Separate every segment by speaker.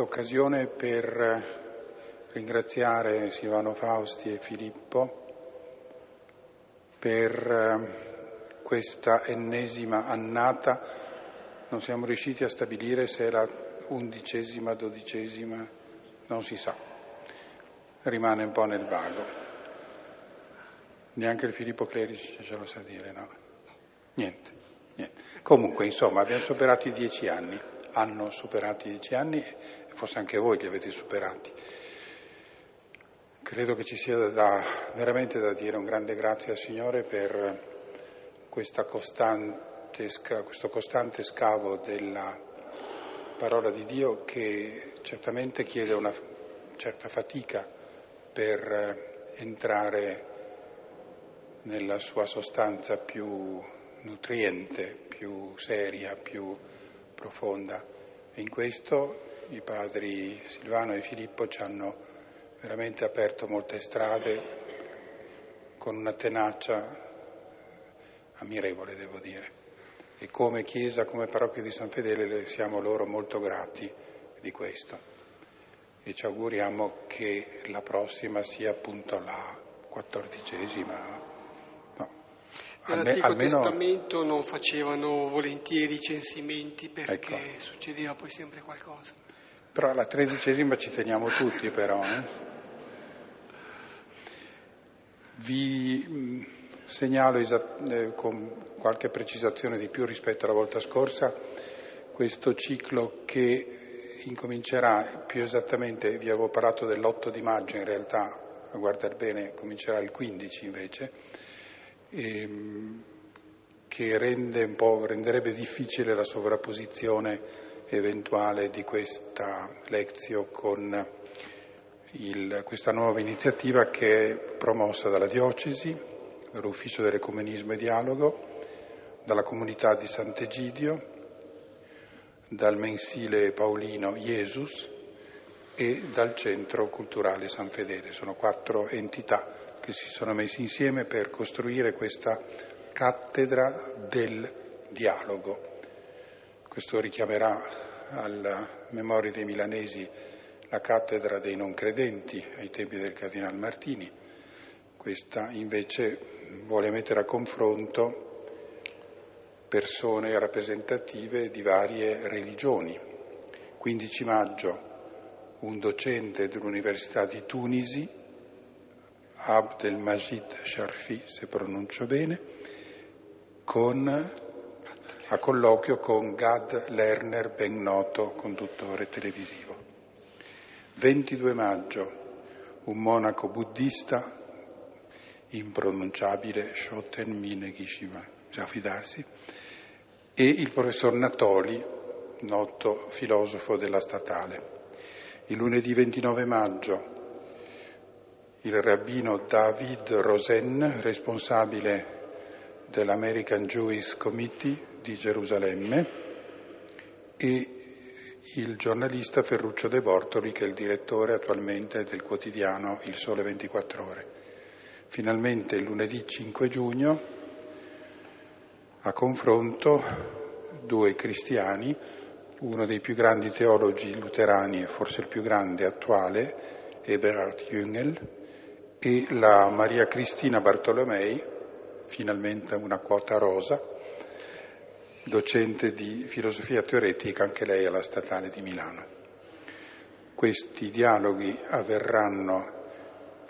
Speaker 1: L'occasione per ringraziare Silvano Fausti e Filippo per eh, questa ennesima annata. Non siamo riusciti a stabilire se la undicesima, dodicesima, non si sa, rimane un po' nel vago. Neanche il Filippo Clerici ce lo sa dire, no? Niente, niente. Comunque, insomma, abbiamo superato i dieci anni, hanno superato i dieci anni forse anche voi li avete superati. Credo che ci sia da, veramente da dire un grande grazie al Signore per costante, questo costante scavo della parola di Dio che certamente chiede una certa fatica per entrare nella sua sostanza più nutriente, più seria, più profonda. E in questo i padri Silvano e Filippo ci hanno veramente aperto molte strade con una tenacia ammirevole, devo dire. E come Chiesa, come parrocchia di San Fedele siamo loro molto grati di questo. E ci auguriamo che la prossima sia appunto la quattordicesima.
Speaker 2: No. Nell'Antico almeno... Testamento non facevano volentieri censimenti perché ecco. succedeva poi sempre qualcosa.
Speaker 1: Però alla tredicesima ci teniamo tutti però. Eh? Vi mm, segnalo esat- eh, con qualche precisazione di più rispetto alla volta scorsa questo ciclo che incomincerà più esattamente, vi avevo parlato dell'8 di maggio, in realtà a guardare bene comincerà il 15 invece, ehm, che rende renderebbe difficile la sovrapposizione eventuale di questa lezione con il, questa nuova iniziativa che è promossa dalla Diocesi, dall'Ufficio dell'Ecumenismo e Dialogo, dalla comunità di Sant'Egidio, dal mensile paolino Jesus e dal Centro Culturale San Fedele. Sono quattro entità che si sono messe insieme per costruire questa cattedra del dialogo questo richiamerà alla memoria dei milanesi la cattedra dei non credenti ai tempi del Cardinal Martini. Questa invece vuole mettere a confronto persone rappresentative di varie religioni. 15 maggio un docente dell'Università di Tunisi, Abdelmajid Sharfi, se pronuncio bene, con a colloquio con Gad Lerner, ben noto conduttore televisivo. 22 maggio, un monaco buddista, impronunciabile, Shoten Minegishima, già fidarsi, e il professor Natoli, noto filosofo della statale. Il lunedì 29 maggio il rabbino David Rosen, responsabile dell'American Jewish Committee, di Gerusalemme e il giornalista Ferruccio De Bortoli che è il direttore attualmente del quotidiano Il Sole 24 Ore. Finalmente lunedì 5 giugno a confronto due cristiani, uno dei più grandi teologi luterani, forse il più grande attuale, Eberhard Jüngel, e la Maria Cristina Bartolomei, finalmente una quota rosa, docente di filosofia teoretica anche lei alla Statale di Milano. Questi dialoghi avverranno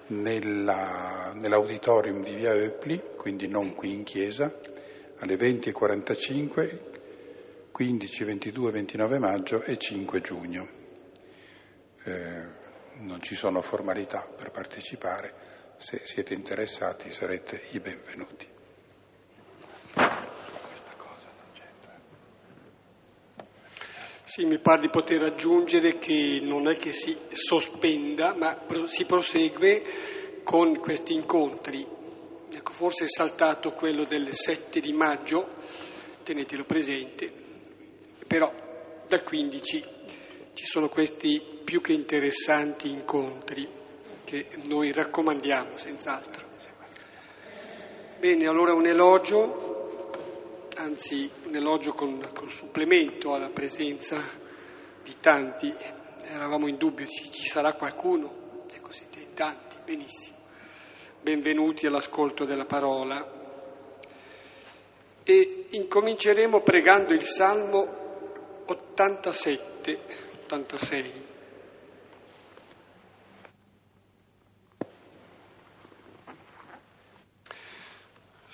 Speaker 1: nella, nell'auditorium di Via Eupli, quindi non qui in chiesa, alle 20.45, 15, 22, 29 maggio e 5 giugno. Eh, non ci sono formalità per partecipare, se siete interessati sarete i benvenuti.
Speaker 2: Sì, mi pare di poter aggiungere che non è che si sospenda, ma si prosegue con questi incontri. Ecco, forse è saltato quello del 7 di maggio, tenetelo presente, però dal 15 ci sono questi più che interessanti incontri che noi raccomandiamo senz'altro. Bene, allora un elogio anzi un elogio con, con supplemento alla presenza di tanti eravamo in dubbio, ci, ci sarà qualcuno? Ecco, siete in tanti, benissimo. Benvenuti all'ascolto della parola. E incominceremo pregando il Salmo 87, 86.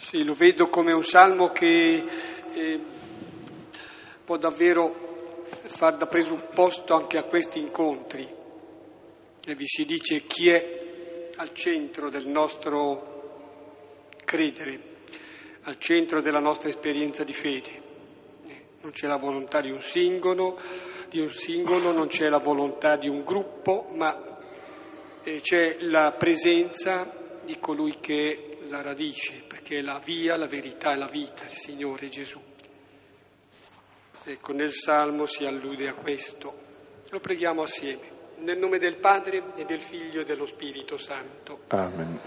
Speaker 2: Sì, lo vedo come un salmo che eh, può davvero far da presupposto anche a questi incontri. E vi si dice chi è al centro del nostro credere, al centro della nostra esperienza di fede. Eh, non c'è la volontà di un singolo, di un singolo non c'è la volontà di un gruppo, ma eh, c'è la presenza di colui che la radice, perché è la via, la verità e la vita, il Signore Gesù. Ecco, nel Salmo si allude a questo. Lo preghiamo assieme. Nel nome del Padre e del Figlio e dello Spirito Santo.
Speaker 3: Amen.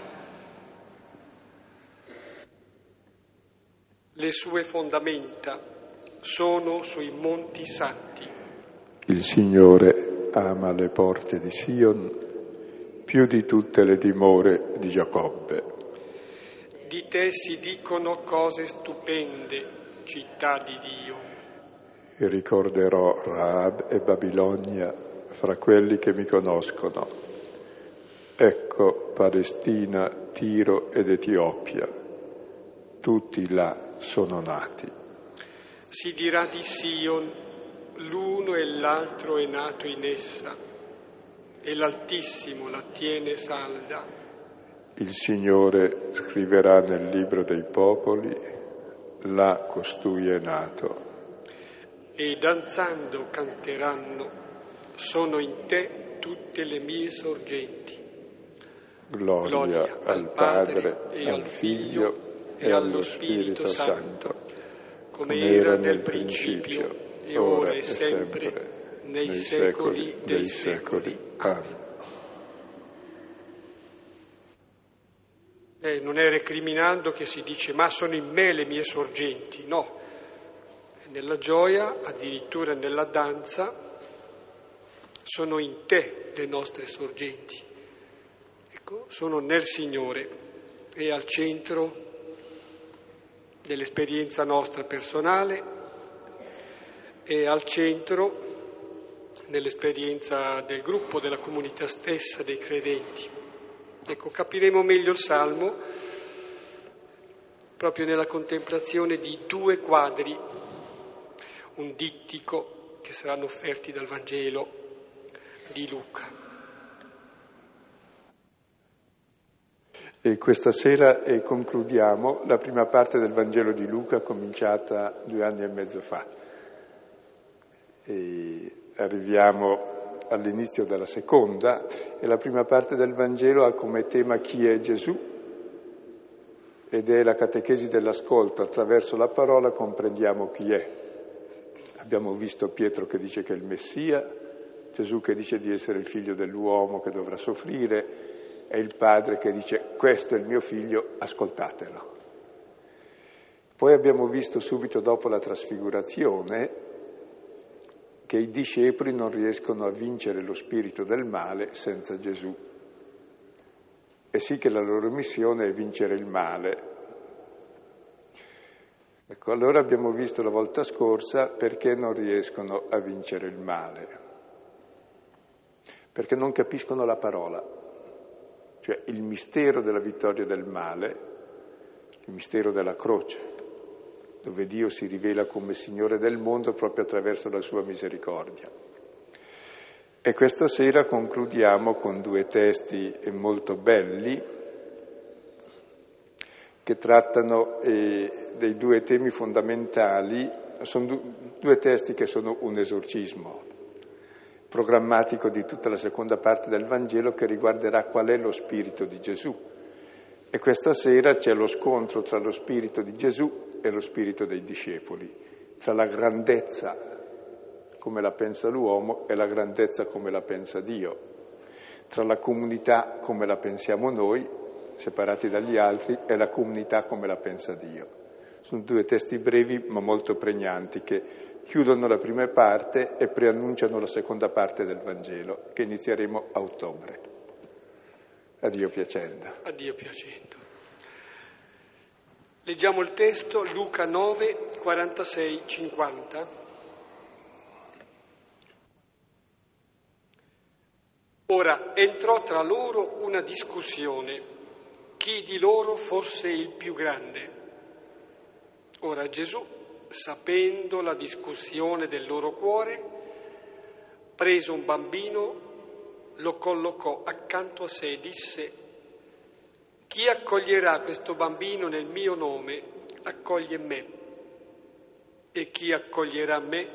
Speaker 2: Le sue fondamenta sono sui monti santi.
Speaker 3: Il Signore ama le porte di Sion più di tutte le dimore di Giacobbe.
Speaker 2: Di te si dicono cose stupende, città di Dio.
Speaker 3: E ricorderò Raab e Babilonia fra quelli che mi conoscono. Ecco Palestina, Tiro ed Etiopia. Tutti là sono nati.
Speaker 2: Si dirà di Sion, l'uno e l'altro è nato in essa, e l'Altissimo la tiene salda.
Speaker 3: Il Signore scriverà nel libro dei popoli, là costui è nato.
Speaker 2: E danzando canteranno, sono in te tutte le mie sorgenti.
Speaker 3: Gloria, Gloria al Padre, e al Figlio e allo Spirito Santo,
Speaker 2: come era nel principio, e ora e sempre, nei secoli dei secoli. Amen. Eh, non è recriminando che si dice ma sono in me le mie sorgenti, no. Nella gioia, addirittura nella danza, sono in te le nostre sorgenti. Ecco, sono nel Signore e al centro dell'esperienza nostra personale e al centro nell'esperienza del gruppo, della comunità stessa, dei credenti. Ecco, capiremo meglio il Salmo proprio nella contemplazione di due quadri, un dittico che saranno offerti dal Vangelo di Luca.
Speaker 3: E questa sera eh, concludiamo la prima parte del Vangelo di Luca cominciata due anni e mezzo fa. E arriviamo all'inizio della seconda e la prima parte del Vangelo ha come tema chi è Gesù ed è la catechesi dell'ascolto, attraverso la parola comprendiamo chi è. Abbiamo visto Pietro che dice che è il Messia, Gesù che dice di essere il figlio dell'uomo che dovrà soffrire e il padre che dice questo è il mio figlio, ascoltatelo. Poi abbiamo visto subito dopo la trasfigurazione che i discepoli non riescono a vincere lo spirito del male senza Gesù. E sì che la loro missione è vincere il male. Ecco, allora abbiamo visto la volta scorsa perché non riescono a vincere il male. Perché non capiscono la parola, cioè il mistero della vittoria del male, il mistero della croce dove Dio si rivela come Signore del mondo proprio attraverso la sua misericordia. E questa sera concludiamo con due testi molto belli che trattano eh, dei due temi fondamentali, sono due testi che sono un esorcismo programmatico di tutta la seconda parte del Vangelo che riguarderà qual è lo spirito di Gesù. E questa sera c'è lo scontro tra lo spirito di Gesù e lo spirito dei discepoli, tra la grandezza come la pensa l'uomo e la grandezza come la pensa Dio, tra la comunità come la pensiamo noi, separati dagli altri, e la comunità come la pensa Dio. Sono due testi brevi ma molto pregnanti che chiudono la prima parte e preannunciano la seconda parte del Vangelo, che inizieremo a ottobre. Addio piacendo.
Speaker 2: Addio piacendo. Leggiamo il testo Luca 9, 46, 50. Ora entrò tra loro una discussione, chi di loro fosse il più grande. Ora Gesù, sapendo la discussione del loro cuore, prese un bambino, lo collocò accanto a sé e disse, chi accoglierà questo bambino nel mio nome, accoglie me, e chi accoglierà me,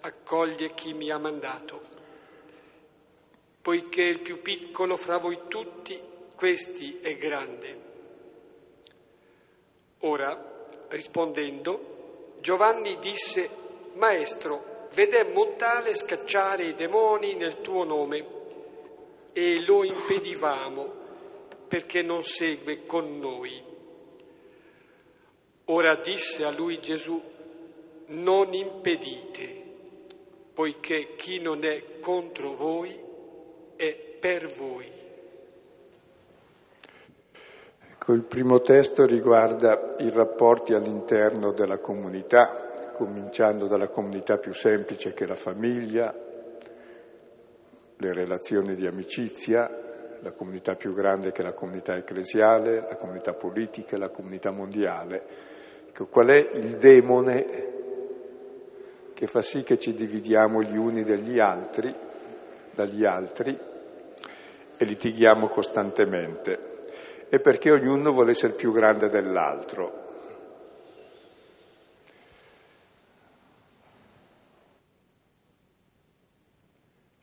Speaker 2: accoglie chi mi ha mandato. Poiché il più piccolo fra voi tutti, questi è grande. Ora, Rispondendo, Giovanni disse, Maestro, vedemmo un tale scacciare i demoni nel tuo nome e lo impedivamo perché non segue con noi. Ora disse a lui Gesù, non impedite, poiché chi non è contro voi è per voi.
Speaker 3: Ecco, il primo testo riguarda i rapporti all'interno della comunità, cominciando dalla comunità più semplice che è la famiglia, le relazioni di amicizia, la comunità più grande che è la comunità ecclesiale, la comunità politica, la comunità mondiale. Ecco, qual è il demone che fa sì che ci dividiamo gli uni dagli altri, dagli altri e litighiamo costantemente? e perché ognuno vuole essere più grande dell'altro.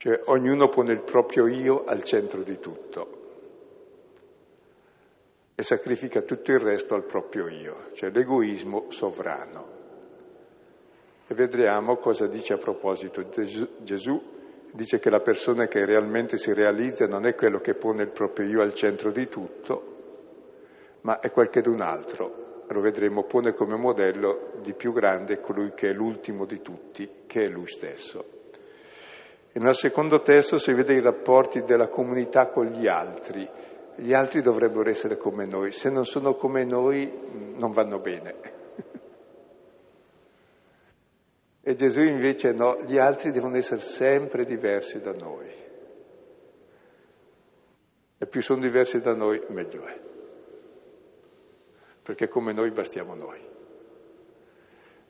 Speaker 3: Cioè ognuno pone il proprio io al centro di tutto e sacrifica tutto il resto al proprio io, cioè l'egoismo sovrano. E vedremo cosa dice a proposito Gesù dice che la persona che realmente si realizza non è quello che pone il proprio io al centro di tutto, ma è qualche d'un altro. Lo vedremo, pone come modello di più grande colui che è l'ultimo di tutti, che è lui stesso. E nel secondo testo si vede i rapporti della comunità con gli altri. Gli altri dovrebbero essere come noi, se non sono come noi non vanno bene. E Gesù invece no, gli altri devono essere sempre diversi da noi. E più sono diversi da noi, meglio è perché come noi bastiamo noi.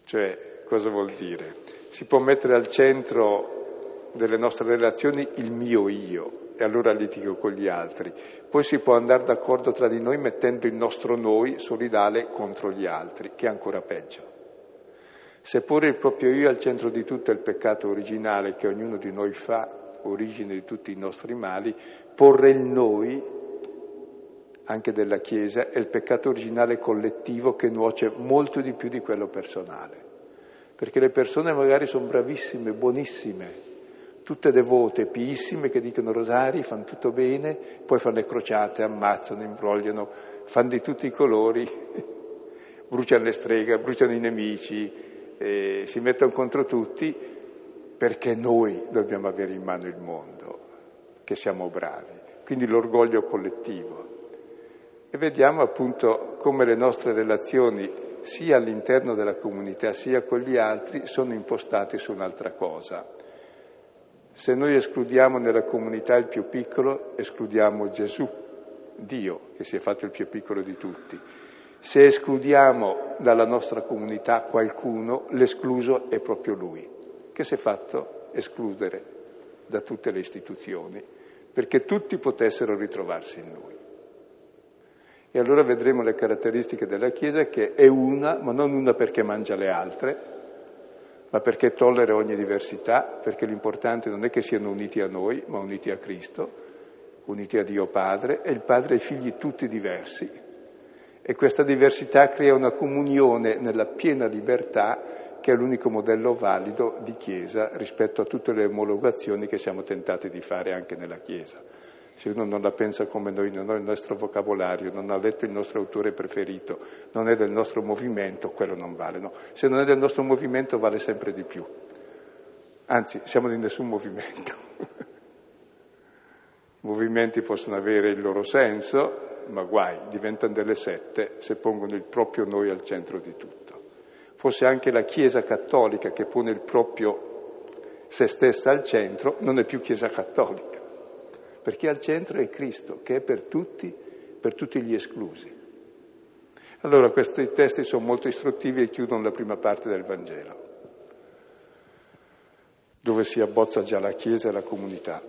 Speaker 3: Cioè, cosa vuol dire? Si può mettere al centro delle nostre relazioni il mio io e allora litigo con gli altri. Poi si può andare d'accordo tra di noi mettendo il nostro noi solidale contro gli altri, che è ancora peggio. Se porre il proprio io al centro di tutto è il peccato originale che ognuno di noi fa, origine di tutti i nostri mali, porre il noi anche della Chiesa, è il peccato originale collettivo che nuoce molto di più di quello personale. Perché le persone magari sono bravissime, buonissime, tutte devote, piissime, che dicono rosari, fanno tutto bene, poi fanno le crociate, ammazzano, imbrogliano, fanno di tutti i colori, bruciano le streghe, bruciano i nemici, eh, si mettono contro tutti, perché noi dobbiamo avere in mano il mondo, che siamo bravi. Quindi l'orgoglio collettivo. E vediamo appunto come le nostre relazioni, sia all'interno della comunità sia con gli altri, sono impostate su un'altra cosa. Se noi escludiamo nella comunità il più piccolo, escludiamo Gesù, Dio, che si è fatto il più piccolo di tutti. Se escludiamo dalla nostra comunità qualcuno, l'escluso è proprio Lui, che si è fatto escludere da tutte le istituzioni, perché tutti potessero ritrovarsi in Lui. E allora vedremo le caratteristiche della Chiesa che è una, ma non una perché mangia le altre, ma perché tollera ogni diversità, perché l'importante non è che siano uniti a noi, ma uniti a Cristo, uniti a Dio Padre, e il Padre e i figli tutti diversi. E questa diversità crea una comunione nella piena libertà che è l'unico modello valido di Chiesa rispetto a tutte le omologazioni che siamo tentati di fare anche nella Chiesa Se uno non la pensa come noi, non ha il nostro vocabolario, non ha letto il nostro autore preferito, non è del nostro movimento, quello non vale. No. Se non è del nostro movimento vale sempre di più. Anzi, siamo di nessun movimento. movimenti possono avere il loro senso, ma guai, diventano delle sette se pongono il proprio noi al centro di tutto. Fosse anche la Chiesa cattolica che pone il proprio se stessa al centro, non è più Chiesa cattolica, perché al centro è Cristo, che è per tutti, per tutti gli esclusi. Allora questi testi sono molto istruttivi e chiudono la prima parte del Vangelo, dove si abbozza già la Chiesa e la comunità.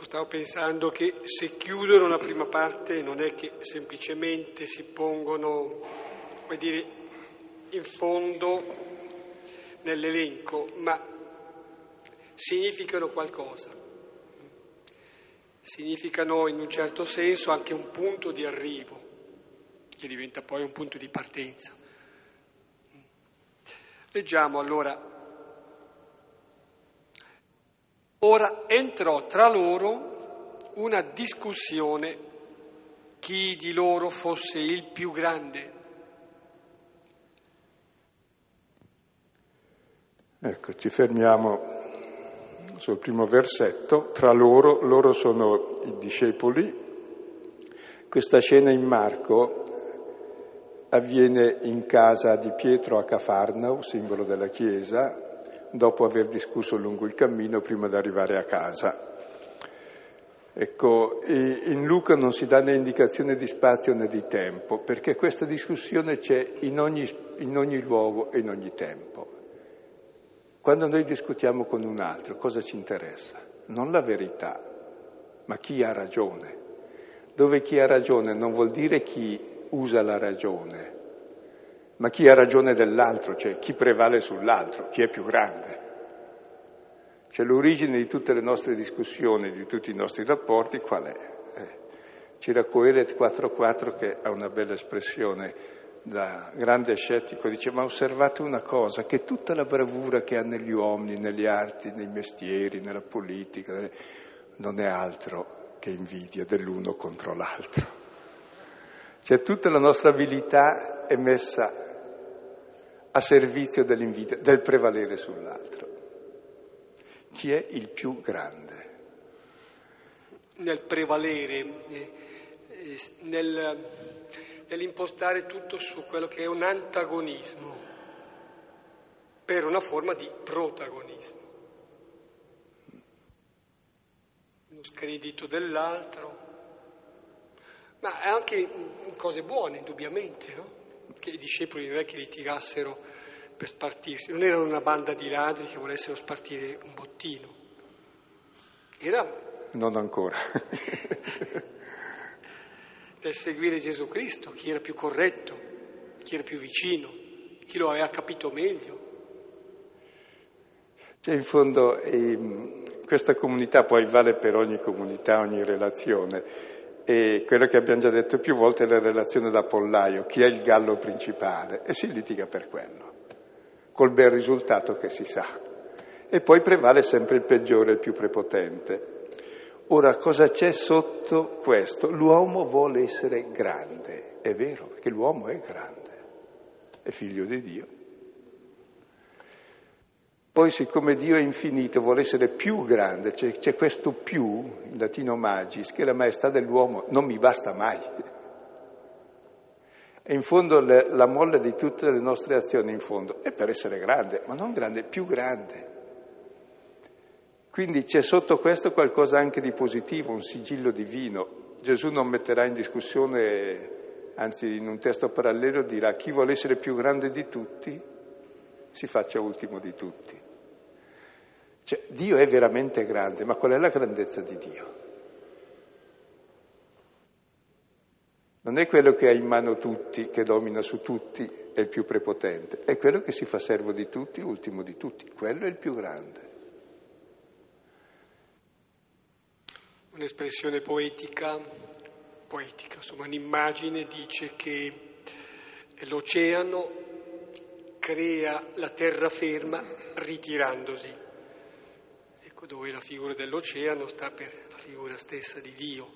Speaker 2: Stavo pensando che se chiudono la prima parte non è che semplicemente si pongono, come dire, in fondo nell'elenco, ma significano qualcosa. Significano in un certo senso anche un punto di arrivo, che diventa poi un punto di partenza. Leggiamo allora Ora entrò tra loro una discussione chi di loro fosse il più grande.
Speaker 3: Ecco, ci fermiamo sul primo versetto. Tra loro, loro sono i discepoli. Questa scena in Marco avviene in casa di Pietro a Cafarnao, simbolo della Chiesa, dopo aver discusso lungo il cammino prima di arrivare a casa. Ecco, in Luca non si dà né indicazione di spazio né di tempo, perché questa discussione c'è in ogni, in ogni luogo e in ogni tempo. Quando noi discutiamo con un altro, cosa ci interessa? Non la verità, ma chi ha ragione. Dove chi ha ragione non vuol dire chi usa la ragione, ma chi ha ragione dell'altro, cioè chi prevale sull'altro, chi è più grande. Cioè l'origine di tutte le nostre discussioni, di tutti i nostri rapporti, qual è? Eh, c'era Coelet 4.4 che ha una bella espressione da grande scettico, dice ma osservate una cosa, che tutta la bravura che ha negli uomini, nelle arti, nei mestieri, nella politica, non è altro che invidia dell'uno contro l'altro. Cioè tutta la nostra abilità è messa a servizio dell'invidia, del prevalere sull'altro. Chi è il più grande?
Speaker 2: Nel prevalere, eh, eh, nel, nell'impostare tutto su quello che è un antagonismo per una forma di protagonismo. Lo scredito dell'altro, ma anche cose buone, indubbiamente, no? che i discepoli non è che litigassero per spartirsi, non erano una banda di ladri che volessero spartire un bottino. Era...
Speaker 3: Non ancora.
Speaker 2: per seguire Gesù Cristo, chi era più corretto, chi era più vicino, chi lo aveva capito meglio.
Speaker 3: Cioè, in fondo eh, questa comunità poi vale per ogni comunità, ogni relazione e quello che abbiamo già detto più volte è la relazione da pollaio, chi è il gallo principale, e si litiga per quello, col bel risultato che si sa. E poi prevale sempre il peggiore, il più prepotente. Ora, cosa c'è sotto questo? L'uomo vuole essere grande, è vero, perché l'uomo è grande, è figlio di Dio. Poi siccome Dio è infinito vuole essere più grande, cioè, c'è questo più, in latino magis, che la maestà dell'uomo non mi basta mai. E in fondo le, la molla di tutte le nostre azioni, in fondo, è per essere grande, ma non grande, più grande. Quindi c'è sotto questo qualcosa anche di positivo, un sigillo divino. Gesù non metterà in discussione, anzi in un testo parallelo dirà chi vuole essere più grande di tutti, si faccia ultimo di tutti. Cioè, Dio è veramente grande, ma qual è la grandezza di Dio? Non è quello che ha in mano tutti, che domina su tutti, è il più prepotente, è quello che si fa servo di tutti, ultimo di tutti, quello è il più grande.
Speaker 2: Un'espressione poetica, poetica, insomma un'immagine dice che l'oceano crea la terraferma ritirandosi dove la figura dell'oceano sta per la figura stessa di Dio,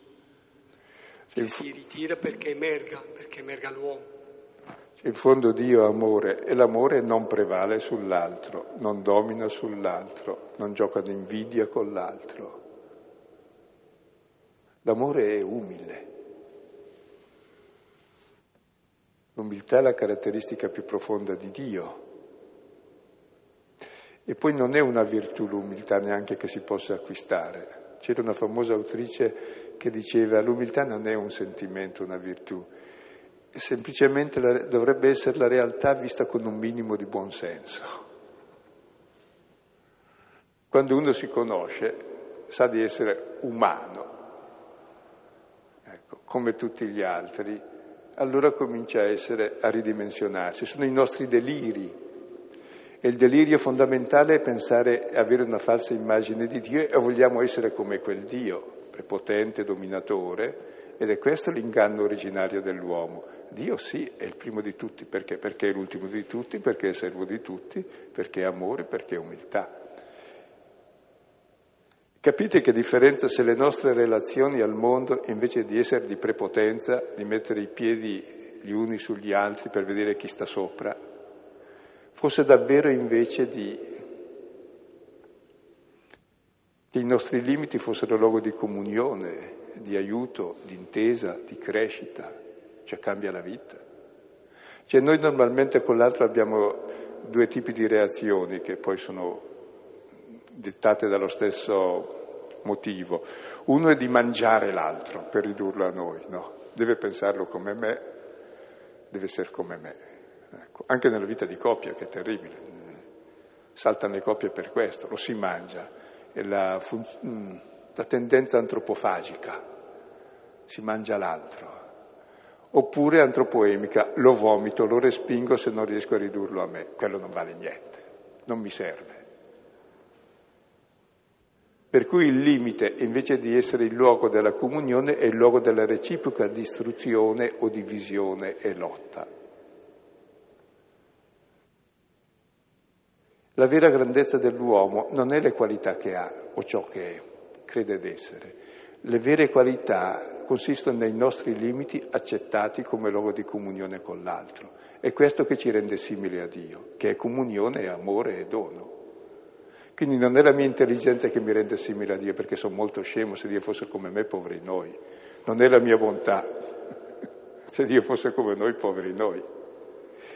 Speaker 2: che si ritira perché emerga, perché emerga l'uomo.
Speaker 3: In fondo Dio è amore e l'amore non prevale sull'altro, non domina sull'altro, non gioca d'invidia con l'altro. L'amore è umile. L'umiltà è la caratteristica più profonda di Dio. E poi non è una virtù l'umiltà neanche che si possa acquistare. C'era una famosa autrice che diceva l'umiltà non è un sentimento, una virtù, semplicemente la, dovrebbe essere la realtà vista con un minimo di buonsenso. Quando uno si conosce sa di essere umano, come tutti gli altri, allora comincia a, essere, a ridimensionarsi. Sono i nostri deliri. E il delirio fondamentale è pensare, avere una falsa immagine di Dio e vogliamo essere come quel Dio, prepotente, dominatore, ed è questo l'inganno originario dell'uomo. Dio sì, è il primo di tutti, perché? Perché è l'ultimo di tutti, perché è servo di tutti, perché è amore, perché è umiltà. Capite che differenza se le nostre relazioni al mondo, invece di essere di prepotenza, di mettere i piedi gli uni sugli altri per vedere chi sta sopra, fosse davvero invece di che i nostri limiti fossero luogo di comunione, di aiuto, di intesa, di crescita, cioè cambia la vita. Cioè noi normalmente con l'altro abbiamo due tipi di reazioni che poi sono dettate dallo stesso motivo. Uno è di mangiare l'altro per ridurlo a noi, no? Deve pensarlo come me, deve essere come me. Ecco. Anche nella vita di coppia, che è terribile. Saltano le coppie per questo, lo si mangia. È la, fun- mm, la tendenza antropofagica, si mangia l'altro. Oppure antropoemica, lo vomito, lo respingo se non riesco a ridurlo a me. Quello non vale niente, non mi serve. Per cui il limite, invece di essere il luogo della comunione, è il luogo della reciproca distruzione o divisione e lotta. La vera grandezza dell'uomo non è le qualità che ha o ciò che è, crede d'essere. Le vere qualità consistono nei nostri limiti accettati come luogo di comunione con l'altro. È questo che ci rende simili a Dio, che è comunione, amore e dono. Quindi non è la mia intelligenza che mi rende simile a Dio, perché sono molto scemo, se Dio fosse come me, poveri noi. Non è la mia bontà, se Dio fosse come noi, poveri noi.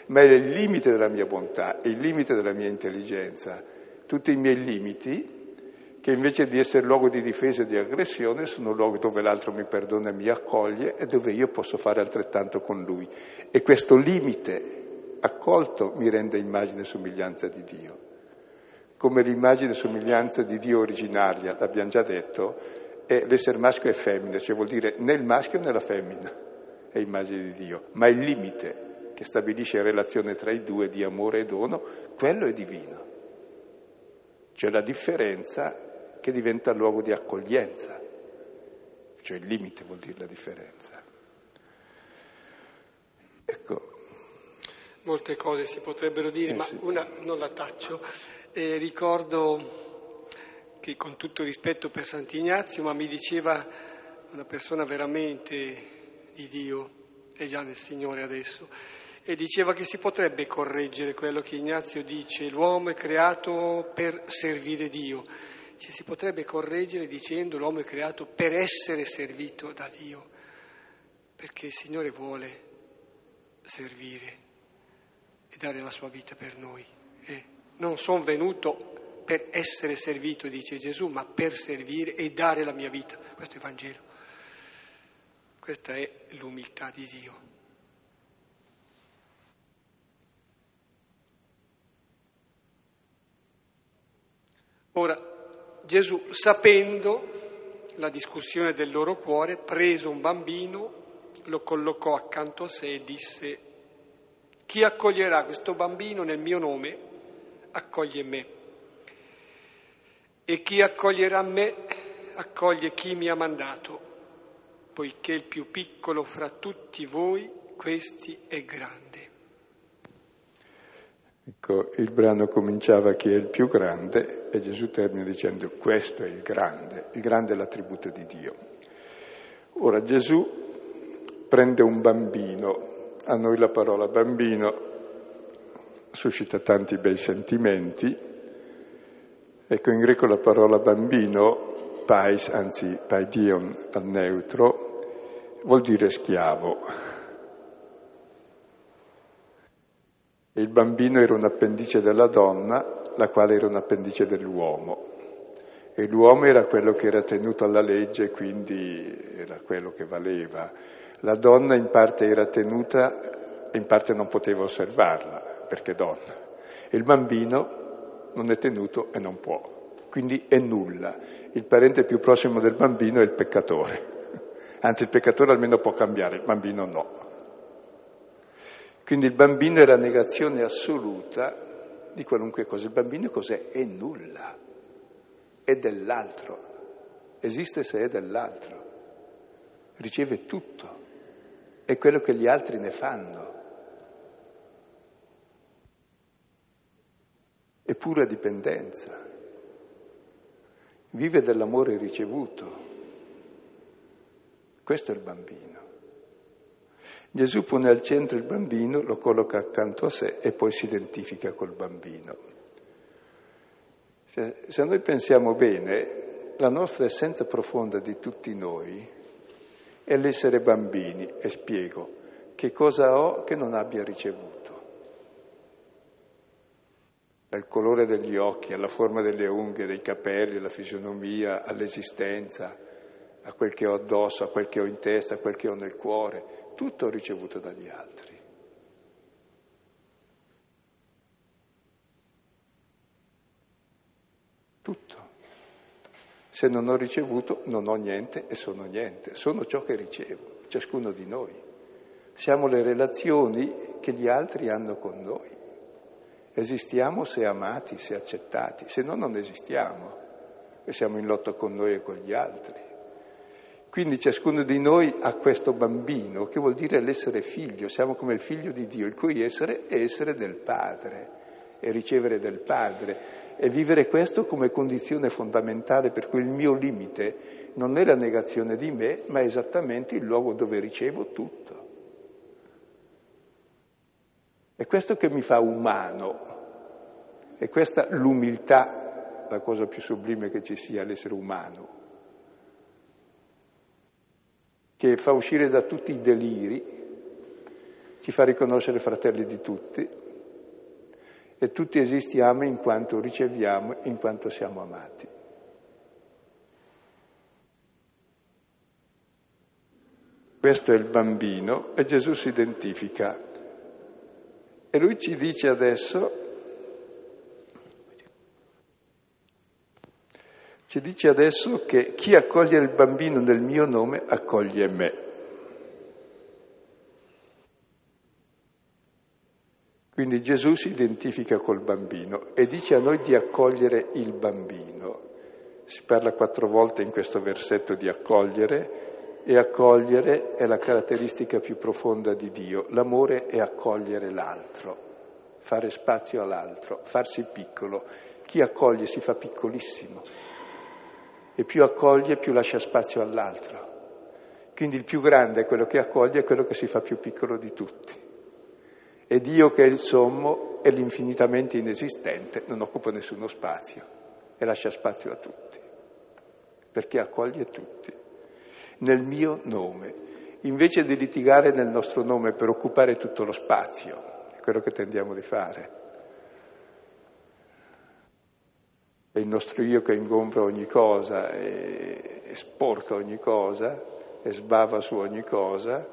Speaker 3: Ma è il limite della mia bontà, è il limite della mia intelligenza. Tutti i miei limiti, che invece di essere luogo di difesa e di aggressione, sono luoghi dove l'altro mi perdona e mi accoglie e dove io posso fare altrettanto con lui. E questo limite accolto mi rende immagine e somiglianza di Dio come l'immagine e somiglianza di Dio originaria, l'abbiamo già detto, è l'essere maschio e femmina, cioè vuol dire né il maschio né la femmina è immagine di Dio, ma il limite che stabilisce la relazione tra i due di amore e dono, quello è divino. Cioè la differenza che diventa luogo di accoglienza, cioè il limite vuol dire la differenza. Ecco.
Speaker 2: Molte cose si potrebbero dire, eh, ma sì. una non la taccio. E ricordo che con tutto rispetto per Sant'Ignazio, ma mi diceva una persona veramente di Dio, è già nel Signore adesso, e diceva che si potrebbe correggere quello che Ignazio dice, l'uomo è creato per servire Dio. Cioè, si potrebbe correggere dicendo l'uomo è creato per essere servito da Dio, perché il Signore vuole servire e dare la sua vita per noi. Eh. Non sono venuto per essere servito, dice Gesù, ma per servire e dare la mia vita. Questo è il Vangelo. Questa è l'umiltà di Dio. Ora, Gesù, sapendo la discussione del loro cuore, preso un bambino, lo collocò accanto a sé e disse, chi accoglierà questo bambino nel mio nome? Accoglie me. E chi accoglierà me accoglie chi mi ha mandato, poiché il più piccolo fra tutti voi, questi è grande.
Speaker 3: Ecco, il brano cominciava chi è il più grande e Gesù termina dicendo questo è il grande, il grande è l'attributo di Dio. Ora Gesù prende un bambino, a noi la parola bambino suscita tanti bei sentimenti, ecco in greco la parola bambino, pais, anzi paidion al neutro, vuol dire schiavo. Il bambino era un appendice della donna, la quale era un appendice dell'uomo. E l'uomo era quello che era tenuto alla legge, quindi era quello che valeva. La donna in parte era tenuta in parte non poteva osservarla, perché donna. E il bambino non è tenuto e non può, quindi è nulla. Il parente più prossimo del bambino è il peccatore. Anzi, il peccatore almeno può cambiare, il bambino no. Quindi il bambino è la negazione assoluta di qualunque cosa. Il bambino cos'è? È nulla, è dell'altro, esiste se è dell'altro, riceve tutto, è quello che gli altri ne fanno. È pura dipendenza, vive dell'amore ricevuto. Questo è il bambino. Gesù pone al centro il bambino, lo colloca accanto a sé e poi si identifica col bambino. Se, noi pensiamo bene, la nostra essenza profonda di tutti noi è l'essere bambini, e spiego, che cosa ho che non abbia ricevuto. Dal colore degli occhi, alla forma delle unghie, dei capelli, alla fisionomia, all'esistenza, a quel che ho addosso, a quel che ho in testa, a quel che ho nel cuore tutto ho ricevuto dagli altri. Tutto. Se non ho ricevuto non ho niente e sono niente, sono ciò che ricevo, ciascuno di noi. Siamo le relazioni che gli altri hanno con noi. Esistiamo se amati, se accettati, se no non esistiamo e siamo in lotta con noi e con gli altri. Quindi ciascuno di noi ha questo bambino, che vuol dire l'essere figlio, siamo come il figlio di Dio, il cui essere è essere del Padre e ricevere del Padre e vivere questo come condizione fondamentale per cui il mio limite non è la negazione di me, ma è esattamente il luogo dove ricevo tutto. È questo che mi fa umano, è questa l'umiltà, la cosa più sublime che ci sia, l'essere umano che fa uscire da tutti i deliri, ci fa riconoscere fratelli di tutti e tutti esistiamo in quanto riceviamo, in quanto siamo amati. Questo è il bambino e Gesù si identifica. E lui ci dice adesso Ci dice adesso che chi accoglie il bambino nel mio nome accoglie me. Quindi Gesù si identifica col bambino e dice a noi di accogliere il bambino. Si parla quattro volte in questo versetto di accogliere e accogliere è la caratteristica più profonda di Dio. L'amore è accogliere l'altro, fare spazio all'altro, farsi piccolo. Chi accoglie si fa piccolissimo e più accoglie più lascia spazio all'altro. Quindi il più grande è quello che accoglie, è quello che si fa più piccolo di tutti. E Dio che è il sommo è l'infinitamente inesistente, non occupa nessuno spazio e lascia spazio a tutti, perché accoglie tutti. Nel mio nome, invece di litigare nel nostro nome per occupare tutto lo spazio, è quello che tendiamo di fare è il nostro io che ingombra ogni cosa e, e sporca ogni cosa e sbava su ogni cosa.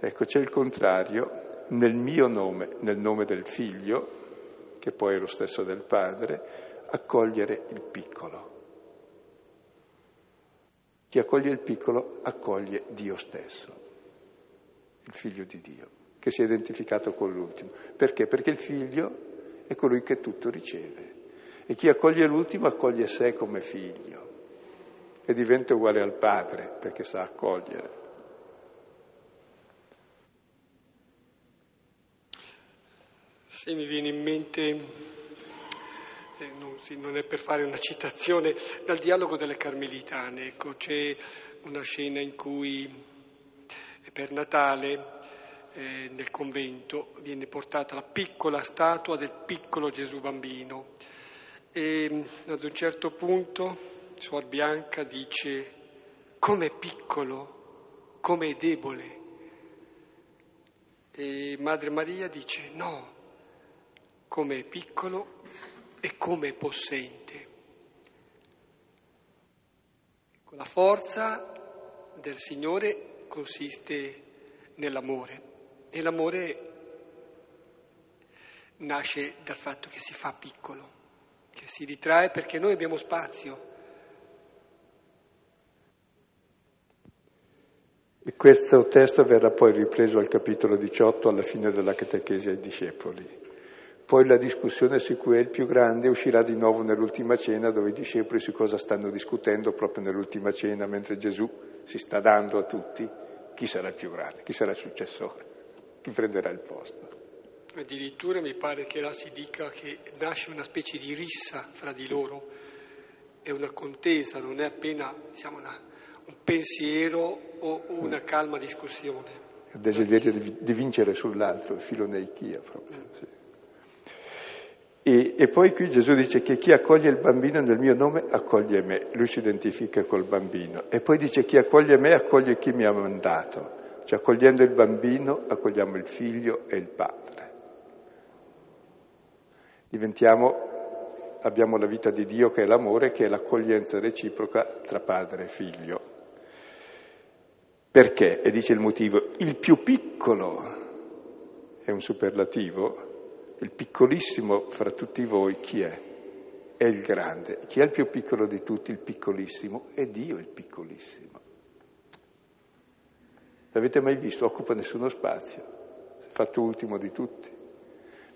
Speaker 3: Ecco, c'è il contrario, nel mio nome, nel nome del figlio, che poi è lo stesso del padre, accogliere il piccolo. Chi accoglie il piccolo accoglie Dio stesso, il figlio di Dio, che si è identificato con l'ultimo. Perché? Perché il figlio è colui che tutto riceve. E chi accoglie l'ultimo accoglie sé come figlio e diventa uguale al padre perché sa accogliere.
Speaker 2: Sì, mi viene in mente, non, è per fare una citazione, dal dialogo delle Carmelitane. Ecco, c'è una scena in cui per Natale eh, nel convento viene portata la piccola statua del piccolo Gesù bambino e ad un certo punto Suor Bianca dice com'è piccolo, com'è debole. E Madre Maria dice no, come è piccolo e come possente. La forza del Signore consiste nell'amore e l'amore nasce dal fatto che si fa piccolo, che si ritrae perché noi abbiamo spazio.
Speaker 3: E questo testo verrà poi ripreso al capitolo 18 alla fine della catechesi ai discepoli. Poi la discussione su cui è il più grande uscirà di nuovo nell'ultima cena dove i discepoli su cosa stanno discutendo proprio nell'ultima cena mentre Gesù si sta dando a tutti chi sarà il più grande, chi sarà il successore, chi prenderà il posto.
Speaker 2: Addirittura mi pare che là si dica che nasce una specie di rissa fra di loro, è una contesa, non è appena diciamo, una, un pensiero o una calma discussione.
Speaker 3: Il desiderio di, vincere sull'altro, il filoneichia proprio. Mm. Sì. E, e, poi qui Gesù dice che chi accoglie il bambino nel mio nome accoglie me, lui si identifica col bambino. E poi dice chi accoglie me accoglie chi mi ha mandato, cioè accogliendo il bambino accogliamo il figlio e il padre. Diventiamo, abbiamo la vita di Dio che è l'amore, che è l'accoglienza reciproca tra padre e figlio. Perché? E dice il motivo, il più piccolo è un superlativo, il piccolissimo fra tutti voi chi è? È il grande. Chi è il più piccolo di tutti? Il piccolissimo. È Dio il piccolissimo. L'avete mai visto? Occupa nessuno spazio. È fatto ultimo di tutti.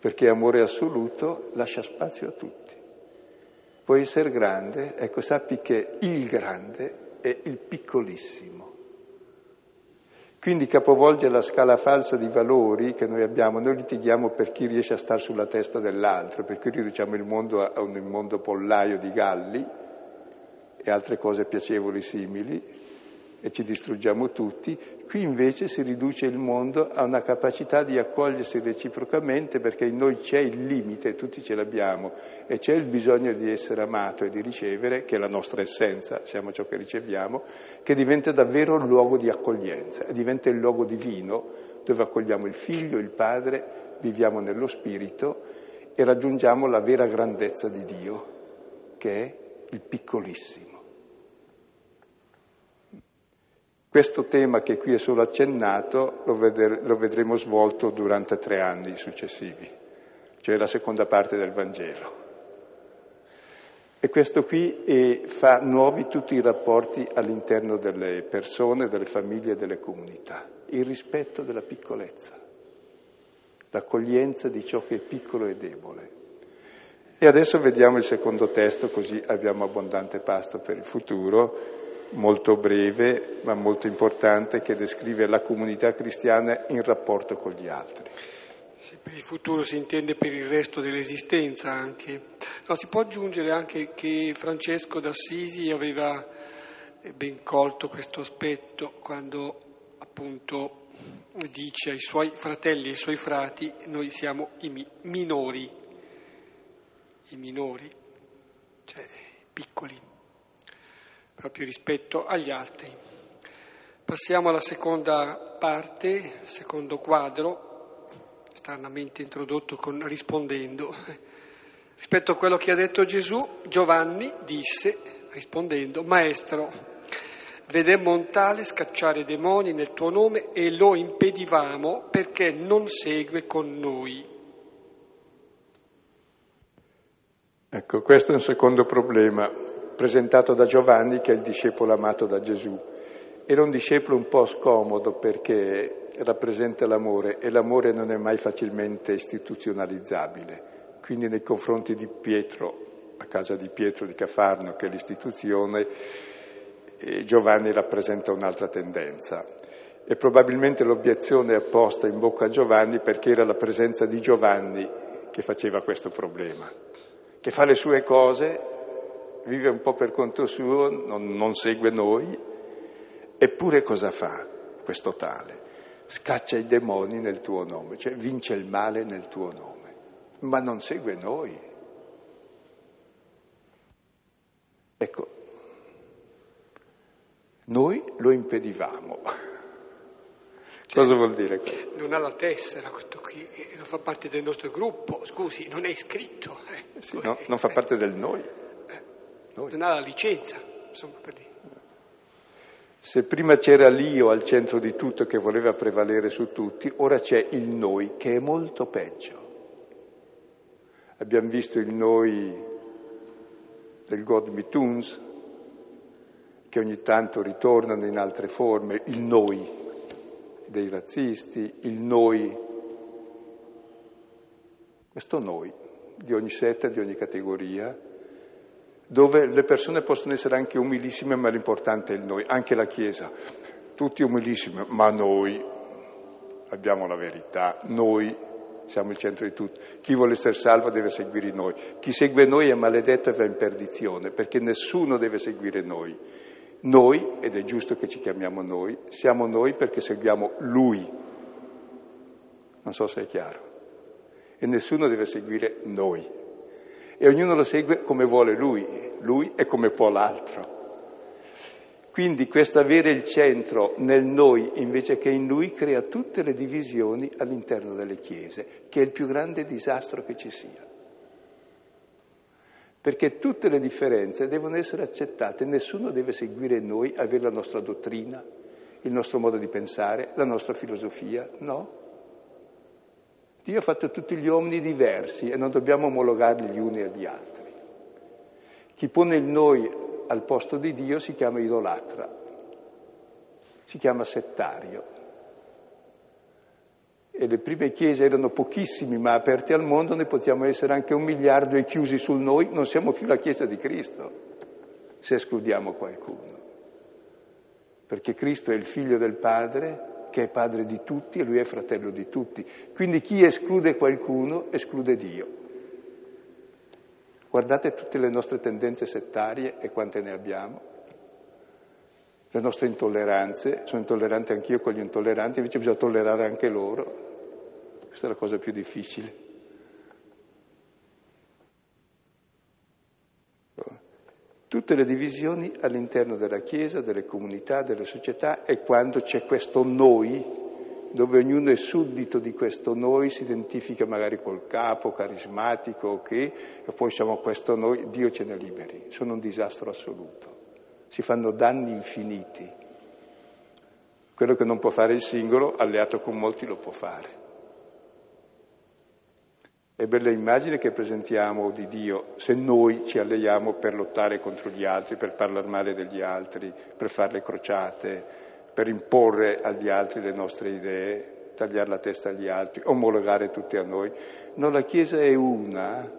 Speaker 3: Perché amore assoluto lascia spazio a tutti. Puoi essere grande, ecco sappi che il grande è il piccolissimo. Quindi capovolge la scala falsa di valori che noi abbiamo, noi litighiamo per chi riesce a stare sulla testa dell'altro, per cui riduciamo il mondo a un mondo pollaio di galli e altre cose piacevoli simili e ci distruggiamo tutti, qui invece si riduce il mondo a una capacità di accogliersi reciprocamente perché in noi c'è il limite, tutti ce l'abbiamo, e c'è il bisogno di essere amato e di ricevere, che è la nostra essenza, siamo ciò che riceviamo, che diventa davvero il luogo di accoglienza, diventa il luogo divino dove accogliamo il figlio, il padre, viviamo nello spirito e raggiungiamo la vera grandezza di Dio, che è il piccolissimo. Questo tema che qui è solo accennato lo, veder, lo vedremo svolto durante tre anni successivi, cioè la seconda parte del Vangelo. E questo qui eh, fa nuovi tutti i rapporti all'interno delle persone, delle famiglie e delle comunità. Il rispetto della piccolezza, l'accoglienza di ciò che è piccolo e debole. E adesso vediamo il secondo testo, così abbiamo abbondante pasto per il futuro molto breve ma molto importante che descrive la comunità cristiana in rapporto con gli altri.
Speaker 2: Sì, per il futuro si intende per il resto dell'esistenza anche. No, si può aggiungere anche che Francesco d'Assisi aveva ben colto questo aspetto quando appunto dice ai suoi fratelli e ai suoi frati noi siamo i mi- minori, i minori, cioè piccoli proprio rispetto agli altri. Passiamo alla seconda parte, secondo quadro, stranamente introdotto con rispondendo. Rispetto a quello che ha detto Gesù, Giovanni disse, rispondendo, Maestro, vedemmo un tale scacciare demoni nel tuo nome e lo impedivamo perché non segue con noi.
Speaker 3: Ecco, questo è un secondo problema presentato da Giovanni che è il discepolo amato da Gesù. Era un discepolo un po' scomodo perché rappresenta l'amore e l'amore non è mai facilmente istituzionalizzabile. Quindi nei confronti di Pietro, a casa di Pietro di Cafarno, che è l'istituzione, eh, Giovanni rappresenta un'altra tendenza. E probabilmente l'obiezione è posta in bocca a Giovanni perché era la presenza di Giovanni che faceva questo problema, che fa le sue cose, vive un po' per conto suo, non, non segue noi, eppure cosa fa questo tale? Scaccia i demoni nel tuo nome, cioè vince il male nel tuo nome, ma non segue noi. Ecco, noi lo impedivamo. Cioè, Cosa vuol dire questo?
Speaker 2: Non ha la tessera questo qui, non fa parte del nostro gruppo, scusi, non è iscritto.
Speaker 3: Eh. Sì, no, non fa parte del noi.
Speaker 2: Ha la licenza, insomma, per dire.
Speaker 3: Se prima c'era l'io al centro di tutto che voleva prevalere su tutti, ora c'è il noi che è molto peggio. Abbiamo visto il noi del God Mituns, che ogni tanto ritornano in altre forme, il noi dei razzisti, il noi, questo noi, di ogni setta, di ogni categoria, dove le persone possono essere anche umilissime, ma l'importante è il noi, anche la Chiesa, tutti umilissimi, ma noi abbiamo la verità, noi siamo il centro di tutto. Chi vuole essere salvo deve seguire noi. Chi segue noi è maledetto e va in perdizione, perché nessuno deve seguire noi. Noi, ed è giusto che ci chiamiamo noi, siamo noi perché seguiamo Lui. Non so se è chiaro. E nessuno deve seguire noi. E ognuno lo segue come vuole Lui, Lui è come può l'altro. Quindi questo avere il centro nel noi invece che in Lui crea tutte le divisioni all'interno delle chiese, che è il più grande disastro che ci sia perché tutte le differenze devono essere accettate, nessuno deve seguire noi, avere la nostra dottrina, il nostro modo di pensare, la nostra filosofia, no. Dio ha fatto tutti gli uomini diversi e non dobbiamo omologarli gli uni agli altri. Chi pone il noi al posto di Dio si chiama idolatra, si chiama settario e le prime chiese erano pochissimi ma aperte al mondo, noi possiamo essere anche un miliardo e chiusi sul noi, non siamo più la Chiesa di Cristo se escludiamo qualcuno. Perché Cristo è il figlio del Padre, che è padre di tutti e lui è fratello di tutti. Quindi chi esclude qualcuno esclude Dio. Guardate tutte le nostre tendenze settarie e quante ne abbiamo. Le nostre intolleranze, sono intollerante anch'io con gli intolleranti, invece bisogna tollerare anche loro. Questa è la cosa più difficile. Tutte le divisioni all'interno della Chiesa, delle comunità, delle società è quando c'è questo noi, dove ognuno è suddito di questo noi, si identifica magari col capo, carismatico, ok, e poi siamo questo noi, Dio ce ne liberi. Sono un disastro assoluto. Si fanno danni infiniti. Quello che non può fare il singolo, alleato con molti, lo può fare. È bella immagine che presentiamo di Dio se noi ci alleiamo per lottare contro gli altri, per parlare male degli altri, per fare le crociate, per imporre agli altri le nostre idee, tagliare la testa agli altri, omologare tutti a noi. No, la Chiesa è una,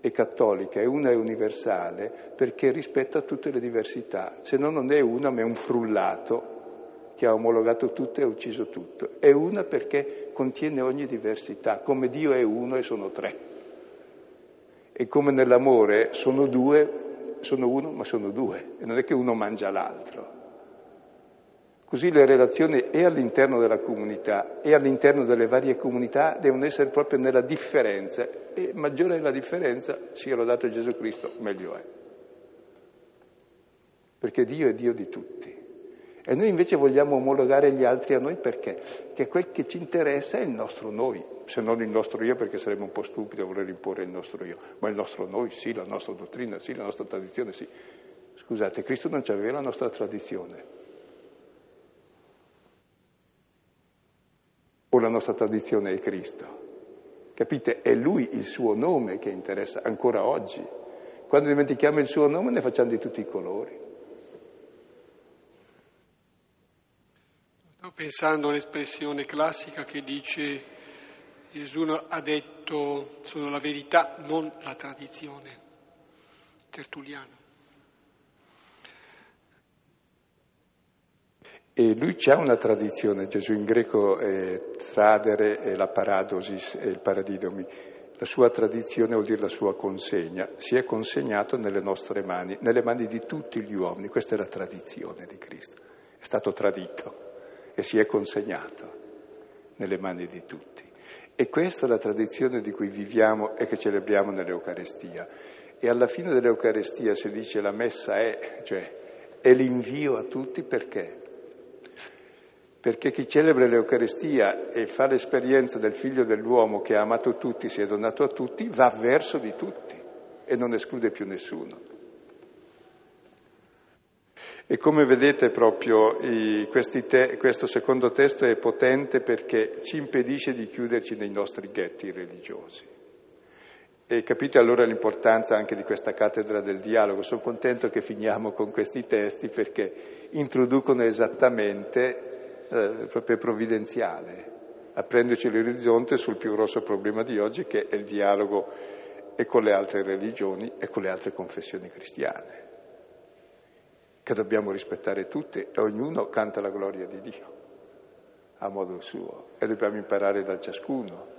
Speaker 3: è cattolica, è una e universale perché rispetta tutte le diversità, se no non è una ma è un frullato che ha omologato tutto e ha ucciso tutto. È una perché contiene ogni diversità, come Dio è uno e sono tre. E come nell'amore sono due, sono uno ma sono due, e non è che uno mangia l'altro. Così le relazioni e all'interno della comunità e all'interno delle varie comunità devono essere proprio nella differenza e maggiore è la differenza, sia lodato Gesù Cristo, meglio è. Perché Dio è Dio di tutti. E noi invece vogliamo omologare gli altri a noi perché? Perché quel che ci interessa è il nostro noi, se non il nostro io perché sarebbe un po' stupido voler imporre il nostro io, ma il nostro noi sì, la nostra dottrina sì, la nostra tradizione sì. Scusate, Cristo non aveva la nostra tradizione. O la nostra tradizione è Cristo. Capite? È Lui il suo nome che interessa ancora oggi. Quando dimentichiamo il suo nome ne facciamo di tutti i colori.
Speaker 2: Sto pensando all'espressione classica che dice Gesù ha detto sono la verità, non la tradizione. Tertulliano.
Speaker 3: E lui ha una tradizione, Gesù in greco è tradere è la paradosis, è il paradidomi. La sua tradizione vuol dire la sua consegna. Si è consegnato nelle nostre mani, nelle mani di tutti gli uomini. Questa è la tradizione di Cristo. È stato tradito e si è consegnato nelle mani di tutti. E questa è la tradizione di cui viviamo e che celebriamo nell'Eucarestia. E alla fine dell'Eucarestia si dice la messa è, cioè è l'invio a tutti perché? Perché chi celebra l'Eucaristia e fa l'esperienza del figlio dell'uomo che ha amato tutti, si è donato a tutti, va verso di tutti e non esclude più nessuno. E come vedete proprio te, questo secondo testo è potente perché ci impedisce di chiuderci nei nostri ghetti religiosi. E capite allora l'importanza anche di questa cattedra del dialogo. Sono contento che finiamo con questi testi perché introducono esattamente, eh, proprio provvidenziale, aprendoci l'orizzonte sul più grosso problema di oggi che è il dialogo e con le altre religioni e con le altre confessioni cristiane, che dobbiamo rispettare tutte e ognuno canta la gloria di Dio a modo suo e dobbiamo imparare da ciascuno.